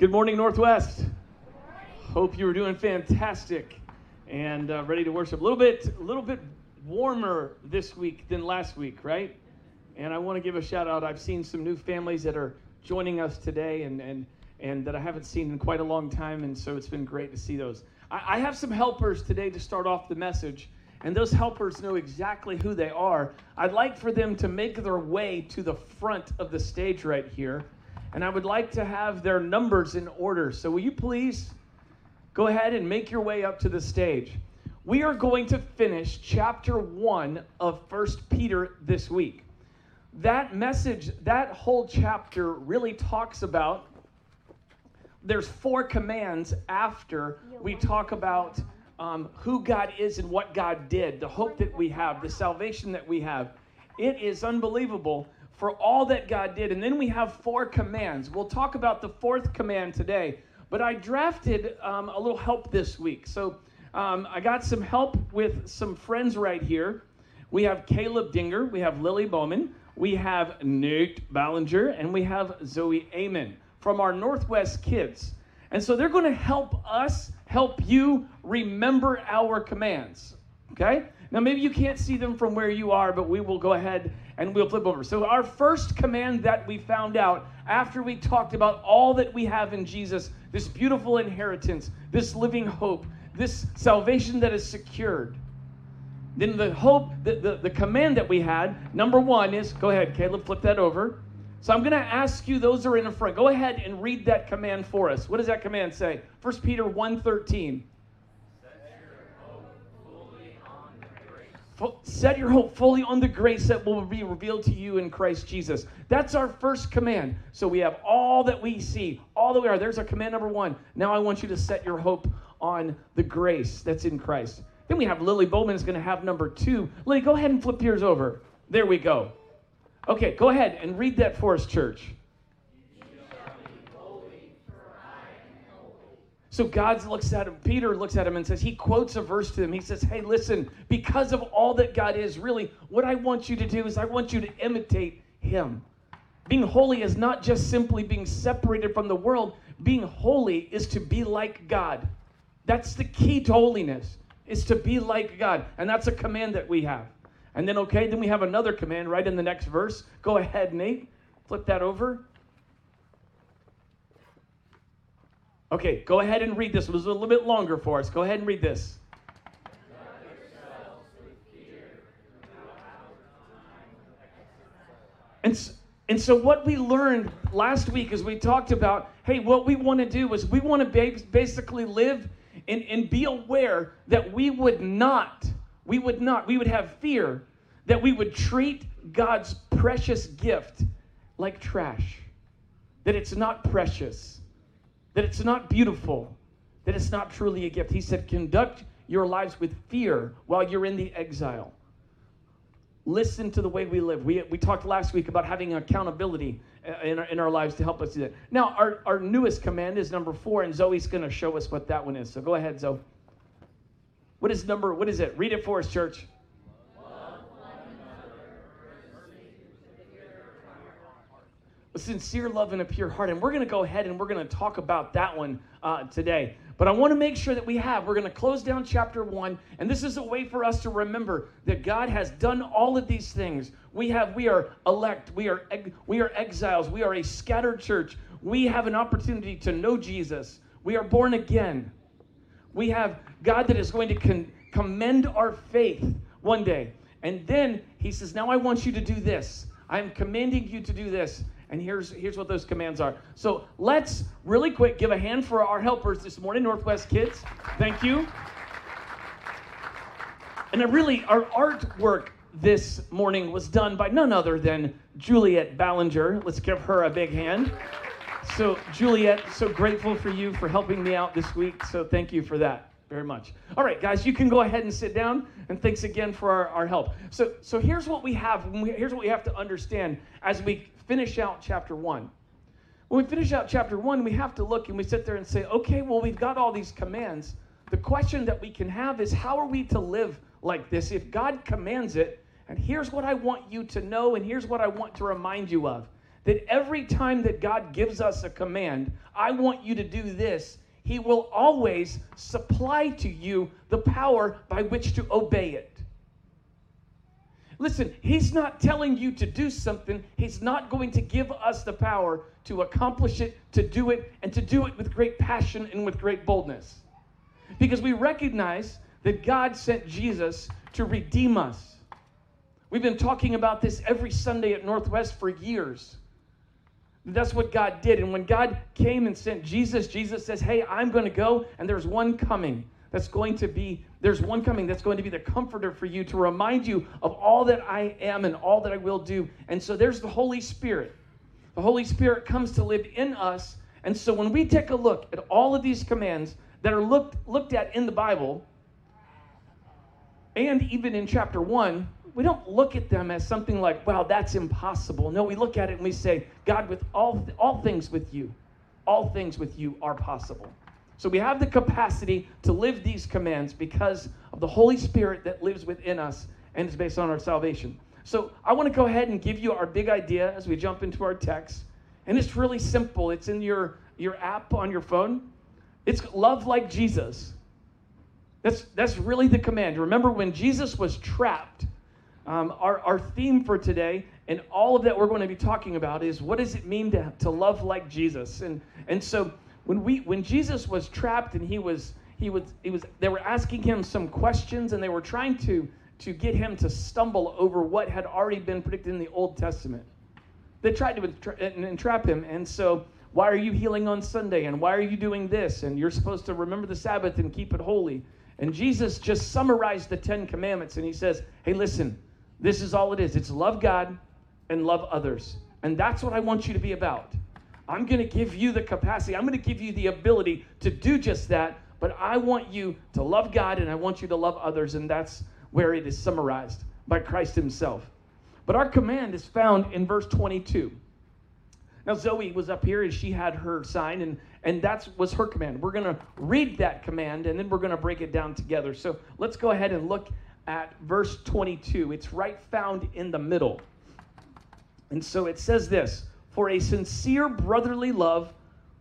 Good morning, Northwest. Hope you are doing fantastic and uh, ready to worship. A little bit, a little bit warmer this week than last week, right? And I want to give a shout out. I've seen some new families that are joining us today, and and and that I haven't seen in quite a long time, and so it's been great to see those. I, I have some helpers today to start off the message, and those helpers know exactly who they are. I'd like for them to make their way to the front of the stage right here and I would like to have their numbers in order. So, will you please go ahead and make your way up to the stage? We are going to finish chapter one of First Peter this week. That message, that whole chapter really talks about there's four commands after we talk about um, who God is and what God did, the hope that we have, the salvation that we have. It is unbelievable for all that God did. And then we have four commands. We'll talk about the fourth command today. But I drafted um, a little help this week. So um, I got some help with some friends right here. We have Caleb Dinger, we have Lily Bowman, we have Nate Ballinger, and we have Zoe Amon from our Northwest Kids. And so they're going to help us help you remember our commands. Okay? Now, maybe you can't see them from where you are, but we will go ahead and we'll flip over. So, our first command that we found out after we talked about all that we have in Jesus this beautiful inheritance, this living hope, this salvation that is secured. Then the hope, the, the, the command that we had, number one is go ahead, Caleb, flip that over. So I'm going to ask you, those are in the front, go ahead and read that command for us. What does that command say? 1 Peter 1.13. set your hope fully on the grace that will be revealed to you in Christ Jesus. That's our first command. So we have all that we see, all that we are. There's our command number one. Now I want you to set your hope on the grace that's in Christ. Then we have Lily Bowman is going to have number two. Lily, go ahead and flip yours over. There we go. Okay, go ahead and read that for us, church. So God looks at him, Peter looks at him and says, he quotes a verse to him. He says, Hey, listen, because of all that God is, really, what I want you to do is I want you to imitate him. Being holy is not just simply being separated from the world, being holy is to be like God. That's the key to holiness, is to be like God. And that's a command that we have. And then, okay, then we have another command right in the next verse. Go ahead, Nate. Flip that over. Okay, go ahead and read this. It was a little bit longer for us. Go ahead and read this. And, and so, what we learned last week is we talked about hey, what we want to do is we want to basically live and, and be aware that we would not, we would not, we would have fear that we would treat God's precious gift like trash, that it's not precious that it's not beautiful, that it's not truly a gift. He said, conduct your lives with fear while you're in the exile. Listen to the way we live. We, we talked last week about having accountability uh, in our, in our lives to help us do that. Now, our, our newest command is number four, and Zoe's going to show us what that one is. So go ahead, Zoe. What is number, what is it? Read it for us, church. Sincere love and a pure heart. And we're going to go ahead and we're going to talk about that one uh, today. But I want to make sure that we have, we're going to close down chapter one. And this is a way for us to remember that God has done all of these things. We have, we are elect, we are, we are exiles, we are a scattered church. We have an opportunity to know Jesus. We are born again. We have God that is going to con- commend our faith one day. And then he says, Now I want you to do this. I'm commanding you to do this. And here's, here's what those commands are. So let's really quick give a hand for our helpers this morning, Northwest Kids. Thank you. And really, our artwork this morning was done by none other than Juliet Ballinger. Let's give her a big hand. So, Juliet, so grateful for you for helping me out this week. So, thank you for that very much. All right, guys, you can go ahead and sit down. And thanks again for our, our help. So, so here's what we have. Here's what we have to understand as we finish out chapter one. When we finish out chapter one, we have to look and we sit there and say, okay, well, we've got all these commands. The question that we can have is, how are we to live like this? If God commands it, and here's what I want you to know, and here's what I want to remind you of that every time that God gives us a command, I want you to do this, He will always supply to you the power by which to obey it. Listen, He's not telling you to do something, He's not going to give us the power to accomplish it, to do it, and to do it with great passion and with great boldness. Because we recognize that God sent Jesus to redeem us. We've been talking about this every Sunday at Northwest for years. That's what God did. And when God came and sent Jesus, Jesus says, Hey, I'm going to go, and there's one coming that's going to be, there's one coming that's going to be the comforter for you to remind you of all that I am and all that I will do. And so there's the Holy Spirit. The Holy Spirit comes to live in us. And so when we take a look at all of these commands that are looked, looked at in the Bible, and even in chapter 1, we don't look at them as something like, wow, that's impossible. No, we look at it and we say, God, with all, all things with you, all things with you are possible. So we have the capacity to live these commands because of the Holy Spirit that lives within us and is based on our salvation. So I want to go ahead and give you our big idea as we jump into our text. And it's really simple. It's in your, your app on your phone. It's love like Jesus. That's, that's really the command. Remember when Jesus was trapped, um, our, our theme for today and all of that we're going to be talking about is what does it mean to, to love like Jesus? And, and so when, we, when Jesus was trapped and he was, he was, he was, they were asking him some questions and they were trying to, to get him to stumble over what had already been predicted in the Old Testament. They tried to entrap him. And so, why are you healing on Sunday? And why are you doing this? And you're supposed to remember the Sabbath and keep it holy. And Jesus just summarized the Ten Commandments and he says, Hey, listen, this is all it is it's love God and love others. And that's what I want you to be about. I'm going to give you the capacity, I'm going to give you the ability to do just that. But I want you to love God and I want you to love others. And that's where it is summarized by Christ Himself. But our command is found in verse 22. Now, Zoe was up here and she had her sign, and, and that was her command. We're going to read that command and then we're going to break it down together. So let's go ahead and look at verse 22. It's right found in the middle. And so it says this For a sincere brotherly love,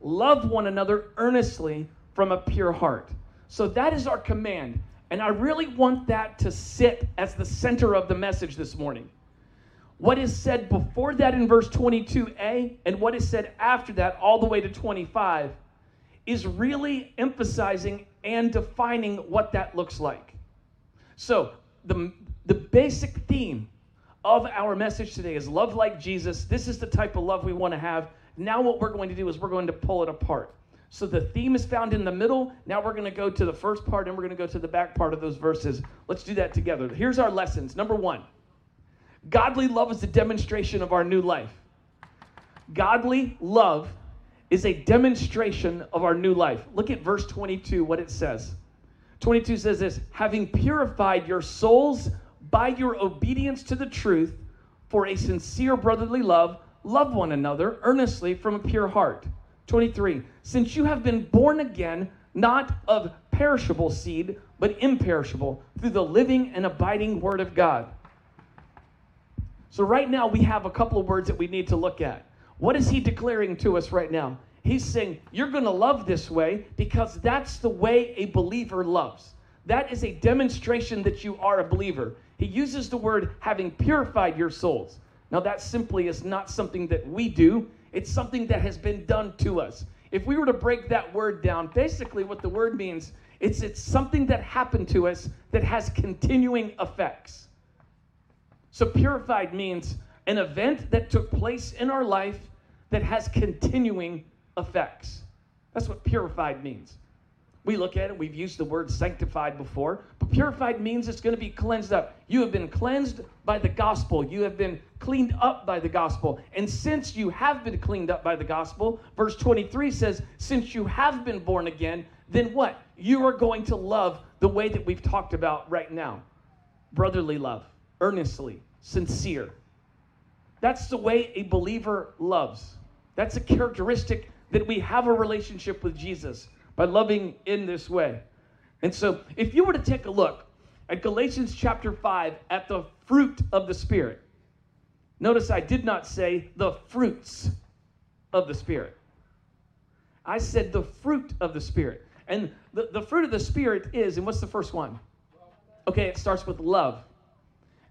love one another earnestly from a pure heart. So that is our command. And I really want that to sit as the center of the message this morning. What is said before that in verse 22a and what is said after that, all the way to 25, is really emphasizing and defining what that looks like. So, the, the basic theme of our message today is love like Jesus. This is the type of love we want to have. Now, what we're going to do is we're going to pull it apart. So, the theme is found in the middle. Now, we're going to go to the first part and we're going to go to the back part of those verses. Let's do that together. Here's our lessons. Number one godly love is a demonstration of our new life. Godly love is a demonstration of our new life. Look at verse 22, what it says. 22 says this having purified your souls by your obedience to the truth for a sincere brotherly love, love one another earnestly from a pure heart. 23 Since you have been born again, not of perishable seed, but imperishable, through the living and abiding word of God. So, right now, we have a couple of words that we need to look at. What is he declaring to us right now? He's saying, You're going to love this way because that's the way a believer loves. That is a demonstration that you are a believer. He uses the word having purified your souls. Now, that simply is not something that we do, it's something that has been done to us. If we were to break that word down, basically what the word means, it's, it's something that happened to us that has continuing effects. So, purified means an event that took place in our life that has continuing effects. That's what purified means. We look at it, we've used the word sanctified before, but purified means it's going to be cleansed up. You have been cleansed by the gospel, you have been cleaned up by the gospel. And since you have been cleaned up by the gospel, verse 23 says, since you have been born again, then what? You are going to love the way that we've talked about right now brotherly love, earnestly, sincere. That's the way a believer loves. That's a characteristic that we have a relationship with Jesus by loving in this way. And so, if you were to take a look at Galatians chapter 5 at the fruit of the Spirit, Notice I did not say the fruits of the Spirit. I said the fruit of the Spirit. And the, the fruit of the Spirit is, and what's the first one? Okay, it starts with love.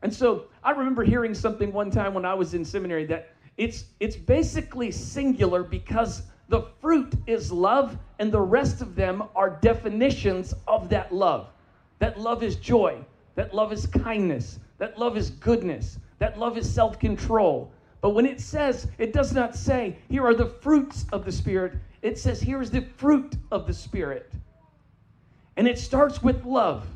And so I remember hearing something one time when I was in seminary that it's it's basically singular because the fruit is love and the rest of them are definitions of that love. That love is joy, that love is kindness, that love is goodness, that love is self-control. But when it says, it does not say, here are the fruits of the Spirit. It says, here is the fruit of the Spirit. And it starts with love.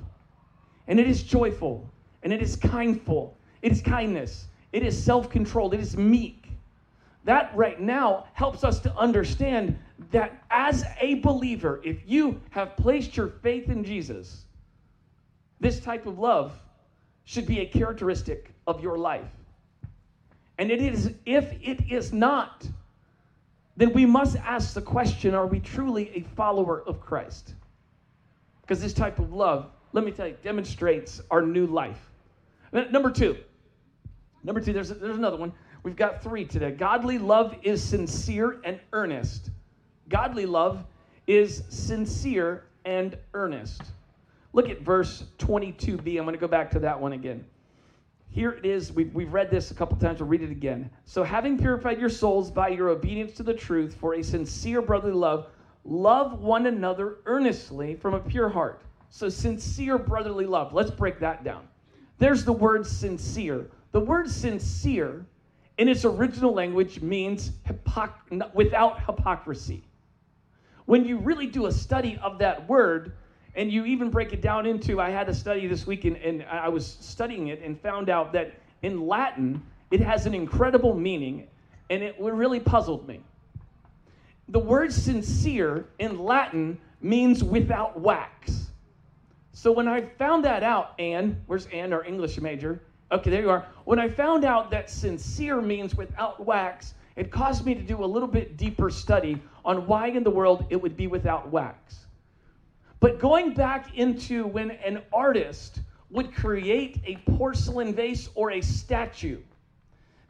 And it is joyful. And it is kindful. It is kindness. It is self controlled. It is meek. That right now helps us to understand that as a believer, if you have placed your faith in Jesus, this type of love should be a characteristic of your life. And it is, if it is not, then we must ask the question are we truly a follower of Christ? Because this type of love, let me tell you, demonstrates our new life. Number two, number two, there's, there's another one. We've got three today. Godly love is sincere and earnest. Godly love is sincere and earnest. Look at verse 22b. I'm going to go back to that one again. Here it is. We've, we've read this a couple times. We'll read it again. So, having purified your souls by your obedience to the truth for a sincere brotherly love, love one another earnestly from a pure heart. So, sincere brotherly love. Let's break that down. There's the word sincere. The word sincere in its original language means hypoc- without hypocrisy. When you really do a study of that word, and you even break it down into, I had a study this week and, and I was studying it and found out that in Latin, it has an incredible meaning, and it really puzzled me. The word sincere in Latin means without wax. So when I found that out, Anne, where's Anne, our English major? Okay, there you are. When I found out that sincere means without wax, it caused me to do a little bit deeper study on why in the world it would be without wax. But going back into when an artist would create a porcelain vase or a statue,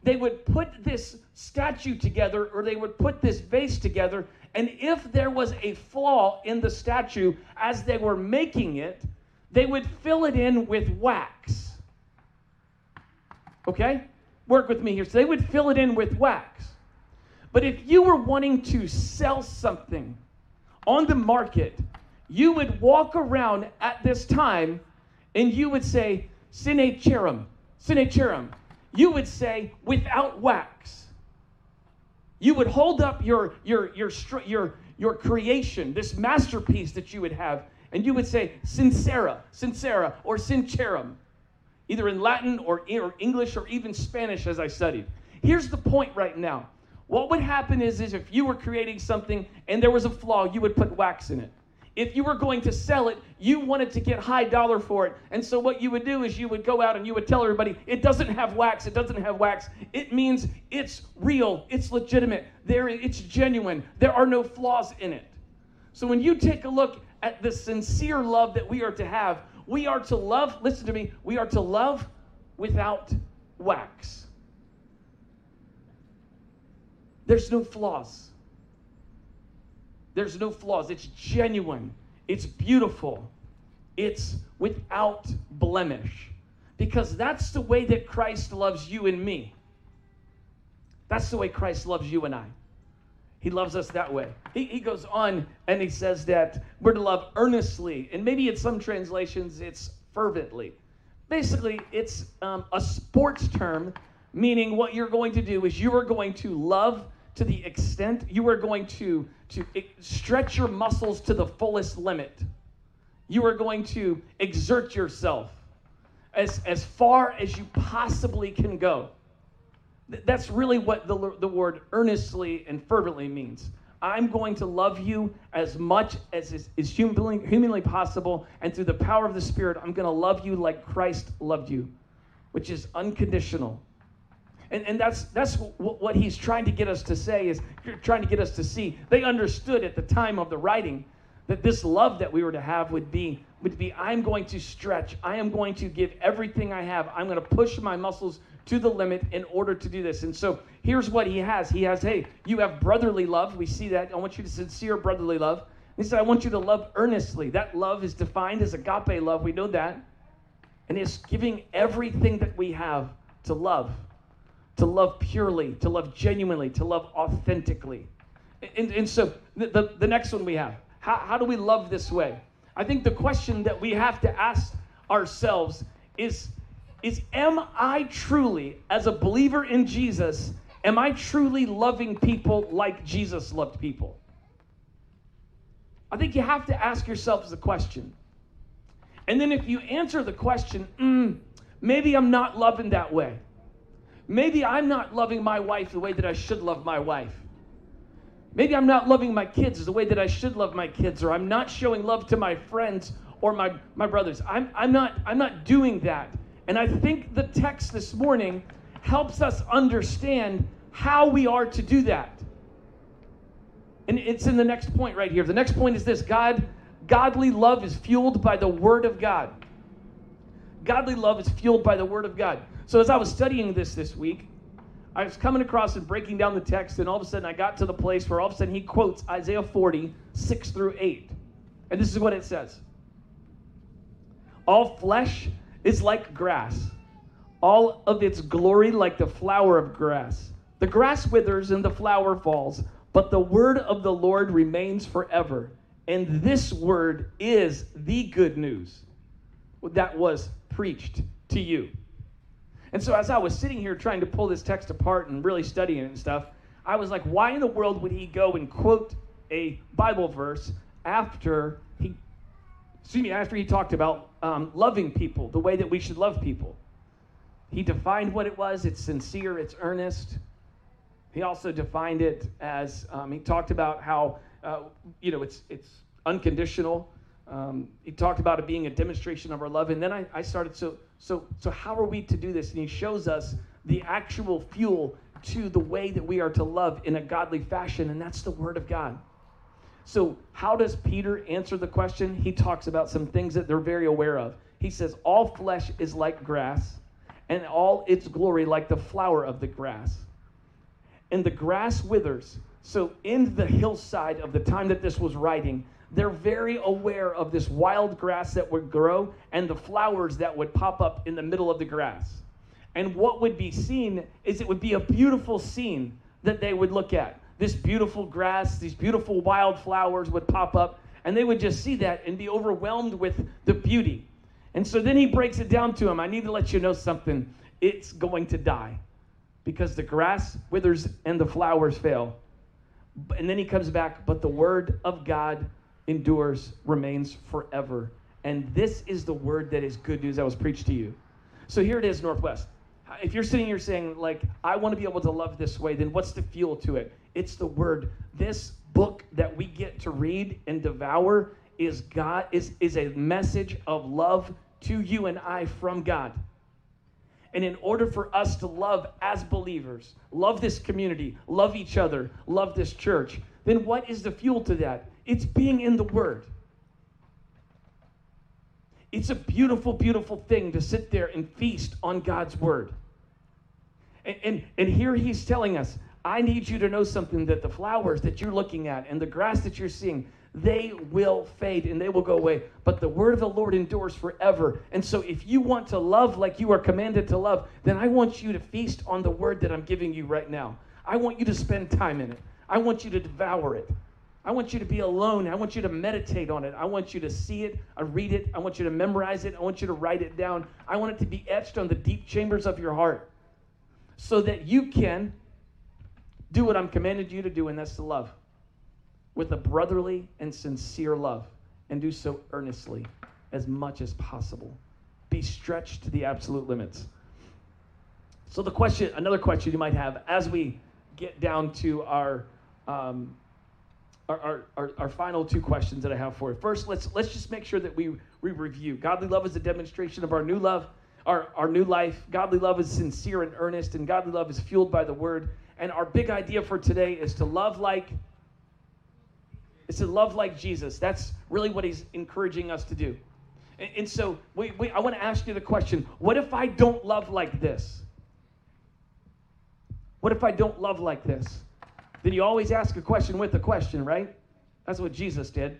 they would put this statue together or they would put this vase together. And if there was a flaw in the statue as they were making it, they would fill it in with wax. Okay? Work with me here. So they would fill it in with wax. But if you were wanting to sell something on the market you would walk around at this time and you would say, Sine cherum, sine. You would say, without wax. You would hold up your, your, your, your, your creation, this masterpiece that you would have, and you would say, sincera, sincera, or sincerum, either in Latin or, or English or even Spanish as I studied. Here's the point right now. What would happen is, is if you were creating something and there was a flaw, you would put wax in it if you were going to sell it, you wanted to get high dollar for it. And so what you would do is you would go out and you would tell everybody, it doesn't have wax, it doesn't have wax. It means it's real, it's legitimate, there it's genuine. There are no flaws in it. So when you take a look at the sincere love that we are to have, we are to love, listen to me, we are to love without wax. There's no flaws. There's no flaws. It's genuine. It's beautiful. It's without blemish. Because that's the way that Christ loves you and me. That's the way Christ loves you and I. He loves us that way. He, he goes on and he says that we're to love earnestly. And maybe in some translations it's fervently. Basically, it's um, a sports term, meaning what you're going to do is you are going to love to the extent you are going to, to stretch your muscles to the fullest limit. You are going to exert yourself as, as far as you possibly can go. That's really what the, the word earnestly and fervently means. I'm going to love you as much as is, is humanly, humanly possible, and through the power of the Spirit, I'm going to love you like Christ loved you, which is unconditional. And, and that's, that's what, he's trying to get us to say is trying to get us to see. They understood at the time of the writing that this love that we were to have would be would be I'm going to stretch. I am going to give everything I have. I'm going to push my muscles to the limit in order to do this. And so here's what he has He has, hey, you have brotherly love. We see that. I want you to sincere brotherly love. He said, I want you to love earnestly. That love is defined as agape love. We know that. And it's giving everything that we have to love, to love purely, to love genuinely, to love authentically. And, and so the, the, the next one we have how, how do we love this way? I think the question that we have to ask ourselves is, is Am I truly, as a believer in Jesus, am I truly loving people like Jesus loved people? I think you have to ask yourselves the question. And then if you answer the question, mm, maybe I'm not loving that way. Maybe I'm not loving my wife the way that I should love my wife. Maybe I'm not loving my kids the way that I should love my kids, or I'm not showing love to my friends or my, my brothers. I'm, I'm, not, I'm not doing that. And I think the text this morning helps us understand how we are to do that. And it's in the next point right here. The next point is this God, godly love is fueled by the Word of God. Godly love is fueled by the Word of God. So as I was studying this this week, I was coming across and breaking down the text, and all of a sudden I got to the place where all of a sudden he quotes Isaiah 40, 6 through 8. And this is what it says All flesh is like grass, all of its glory like the flower of grass. The grass withers and the flower falls, but the word of the Lord remains forever. And this word is the good news that was preached to you. And so as I was sitting here trying to pull this text apart and really studying it and stuff, I was like, why in the world would he go and quote a Bible verse after excuse me, after he talked about um, loving people the way that we should love people? He defined what it was. It's sincere. It's earnest. He also defined it as um, he talked about how uh, you know it's it's unconditional. Um, he talked about it being a demonstration of our love, and then I, I started so so so how are we to do this? And he shows us the actual fuel to the way that we are to love in a godly fashion, and that's the Word of God. So, how does Peter answer the question? He talks about some things that they're very aware of. He says, All flesh is like grass, and all its glory like the flower of the grass. And the grass withers. So, in the hillside of the time that this was writing, they're very aware of this wild grass that would grow and the flowers that would pop up in the middle of the grass. And what would be seen is it would be a beautiful scene that they would look at. This beautiful grass, these beautiful wildflowers would pop up, and they would just see that and be overwhelmed with the beauty. And so then he breaks it down to him I need to let you know something. It's going to die because the grass withers and the flowers fail. And then he comes back, but the word of God endures, remains forever. And this is the word that is good news that was preached to you. So here it is, Northwest. If you're sitting here saying, like, I want to be able to love this way, then what's the fuel to it? It's the word. This book that we get to read and devour is God is, is a message of love to you and I from God. And in order for us to love as believers, love this community, love each other, love this church, then what is the fuel to that? It's being in the Word. It's a beautiful, beautiful thing to sit there and feast on God's Word. And, and, and here he's telling us, I need you to know something that the flowers that you're looking at and the grass that you're seeing, they will fade and they will go away. But the word of the Lord endures forever. And so, if you want to love like you are commanded to love, then I want you to feast on the word that I'm giving you right now. I want you to spend time in it. I want you to devour it. I want you to be alone. I want you to meditate on it. I want you to see it, I read it. I want you to memorize it. I want you to write it down. I want it to be etched on the deep chambers of your heart so that you can do what I'm commanded you to do, and that's to love with a brotherly and sincere love, and do so earnestly as much as possible. Be stretched to the absolute limits. So, the question, another question you might have as we get down to our um, our, our, our, our, final two questions that I have for you. First, let's let's just make sure that we, we review. Godly love is a demonstration of our new love, our, our new life. Godly love is sincere and earnest, and godly love is fueled by the word. And our big idea for today is to love like it's to love like Jesus. That's really what he's encouraging us to do. And, and so we, we, I want to ask you the question what if I don't love like this? What if I don't love like this? Then you always ask a question with a question, right? That's what Jesus did.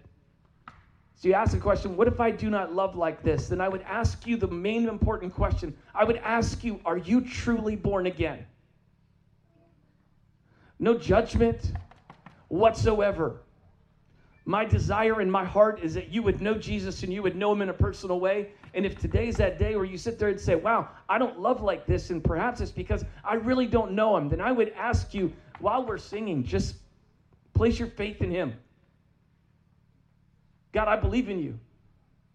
So you ask the question, what if I do not love like this? Then I would ask you the main important question. I would ask you, are you truly born again? No judgment whatsoever. My desire in my heart is that you would know Jesus and you would know him in a personal way. And if today's that day where you sit there and say, Wow, I don't love like this, and perhaps it's because I really don't know him, then I would ask you while we're singing, just place your faith in him. God, I believe in you.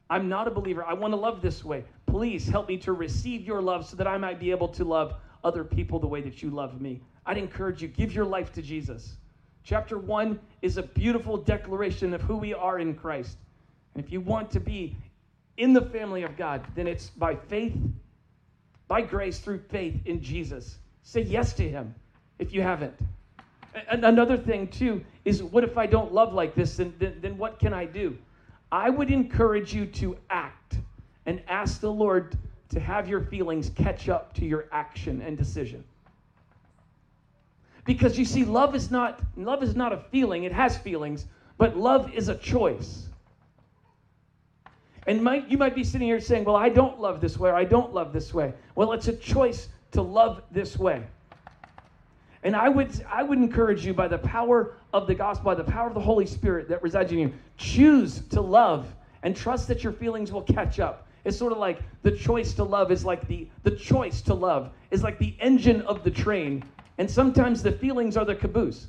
I'm not a believer. I want to love this way. Please help me to receive your love so that I might be able to love other people the way that you love me. I'd encourage you, give your life to Jesus. Chapter 1 is a beautiful declaration of who we are in Christ. And if you want to be in the family of God, then it's by faith, by grace, through faith in Jesus. Say yes to Him if you haven't. Another thing, too, is what if I don't love like this? Then, then, then what can I do? I would encourage you to act and ask the Lord to have your feelings catch up to your action and decision. Because you see, love is not love is not a feeling, it has feelings, but love is a choice. And might, you might be sitting here saying, Well, I don't love this way, or I don't love this way. Well, it's a choice to love this way. And I would, I would encourage you by the power of the gospel, by the power of the Holy Spirit that resides in you, choose to love and trust that your feelings will catch up. It's sort of like the choice to love is like the, the choice to love is like the engine of the train. And sometimes the feelings are the caboose.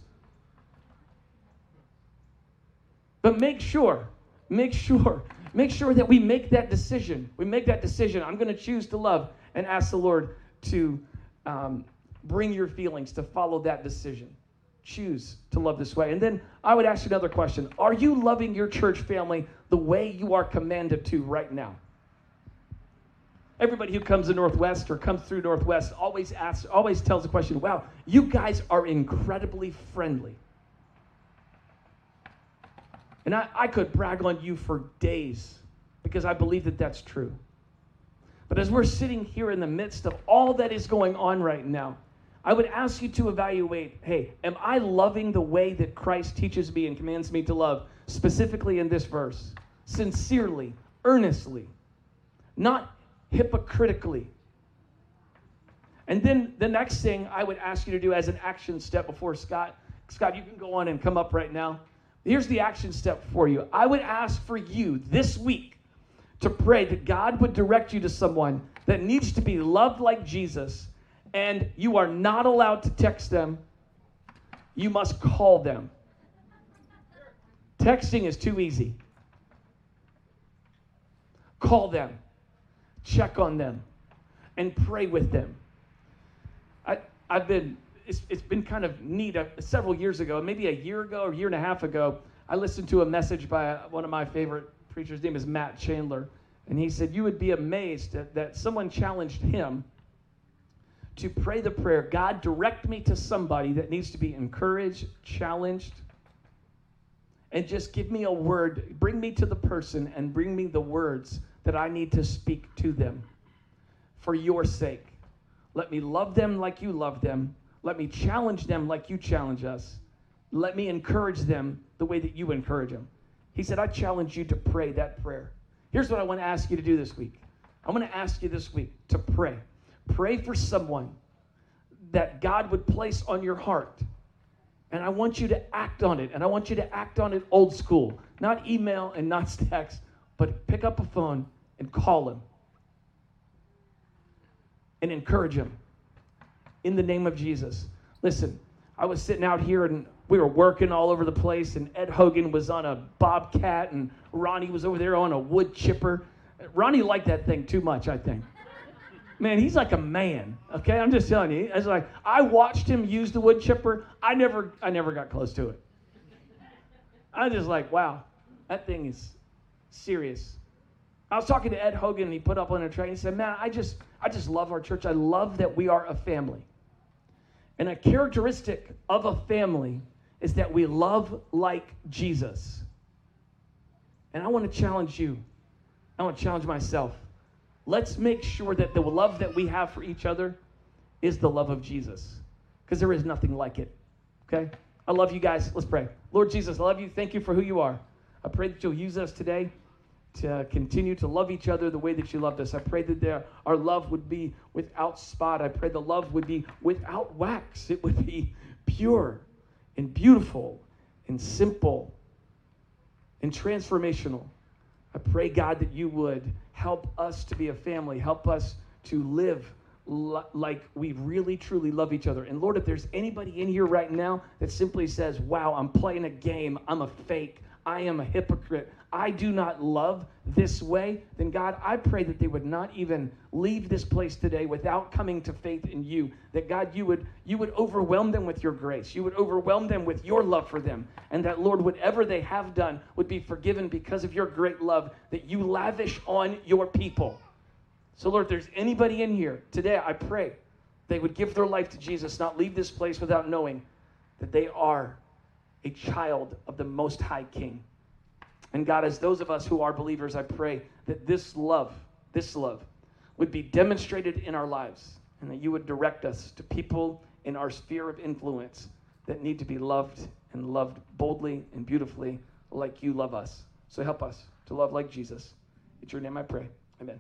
But make sure, make sure, make sure that we make that decision. We make that decision. I'm going to choose to love and ask the Lord to um, bring your feelings to follow that decision. Choose to love this way. And then I would ask you another question Are you loving your church family the way you are commanded to right now? Everybody who comes to Northwest or comes through Northwest always asks, always tells the question, wow, you guys are incredibly friendly. And I, I could brag on you for days because I believe that that's true. But as we're sitting here in the midst of all that is going on right now, I would ask you to evaluate hey, am I loving the way that Christ teaches me and commands me to love, specifically in this verse? Sincerely, earnestly, not hypocritically. And then the next thing I would ask you to do as an action step before Scott, Scott, you can go on and come up right now. Here's the action step for you. I would ask for you this week to pray that God would direct you to someone that needs to be loved like Jesus and you are not allowed to text them. You must call them. Texting is too easy. Call them, check on them, and pray with them. I, I've been, it's, it's been kind of neat. Uh, several years ago, maybe a year ago or a year and a half ago, I listened to a message by one of my favorite preachers. His name is Matt Chandler. And he said, You would be amazed that, that someone challenged him to pray the prayer God, direct me to somebody that needs to be encouraged, challenged, and just give me a word. Bring me to the person and bring me the words that I need to speak to them for your sake. Let me love them like you love them. Let me challenge them like you challenge us. Let me encourage them the way that you encourage them. He said, I challenge you to pray that prayer. Here's what I want to ask you to do this week. I'm going to ask you this week to pray. Pray for someone that God would place on your heart. And I want you to act on it. And I want you to act on it old school, not email and not text, but pick up a phone and call him and encourage him in the name of Jesus. Listen, I was sitting out here and we were working all over the place, and Ed Hogan was on a bobcat, and Ronnie was over there on a wood chipper. Ronnie liked that thing too much, I think man, he's like a man. Okay, I'm just telling you. It's like I watched him use the wood chipper. I never, I never got close to it. I just like, wow, that thing is serious. I was talking to Ed Hogan, and he put up on a train. He said, "Man, I just, I just love our church. I love that we are a family. And a characteristic of a family is that we love like Jesus. And I want to challenge you. I want to challenge myself let's make sure that the love that we have for each other is the love of Jesus. because there is nothing like it. Okay? I love you guys. Let's pray. Lord Jesus, I love you. Thank you for who you are. I pray that you'll use us today to continue to love each other the way that you loved us. I pray that there, our love would be without spot. I pray the love would be without wax. It would be pure and beautiful and simple and transformational. I pray, God, that you would help us to be a family, help us to live like we really truly love each other. And Lord, if there's anybody in here right now that simply says, Wow, I'm playing a game, I'm a fake, I am a hypocrite, I do not love this way, then God, I pray that they would not even leave this place today without coming to faith in you. That God, you would you would overwhelm them with your grace. You would overwhelm them with your love for them. And that Lord, whatever they have done would be forgiven because of your great love that you lavish on your people. So Lord, if there's anybody in here today, I pray they would give their life to Jesus, not leave this place without knowing that they are a child of the Most High King. And God, as those of us who are believers, I pray that this love, this love, would be demonstrated in our lives and that you would direct us to people in our sphere of influence that need to be loved and loved boldly and beautifully like you love us. So help us to love like Jesus. It's your name I pray. Amen.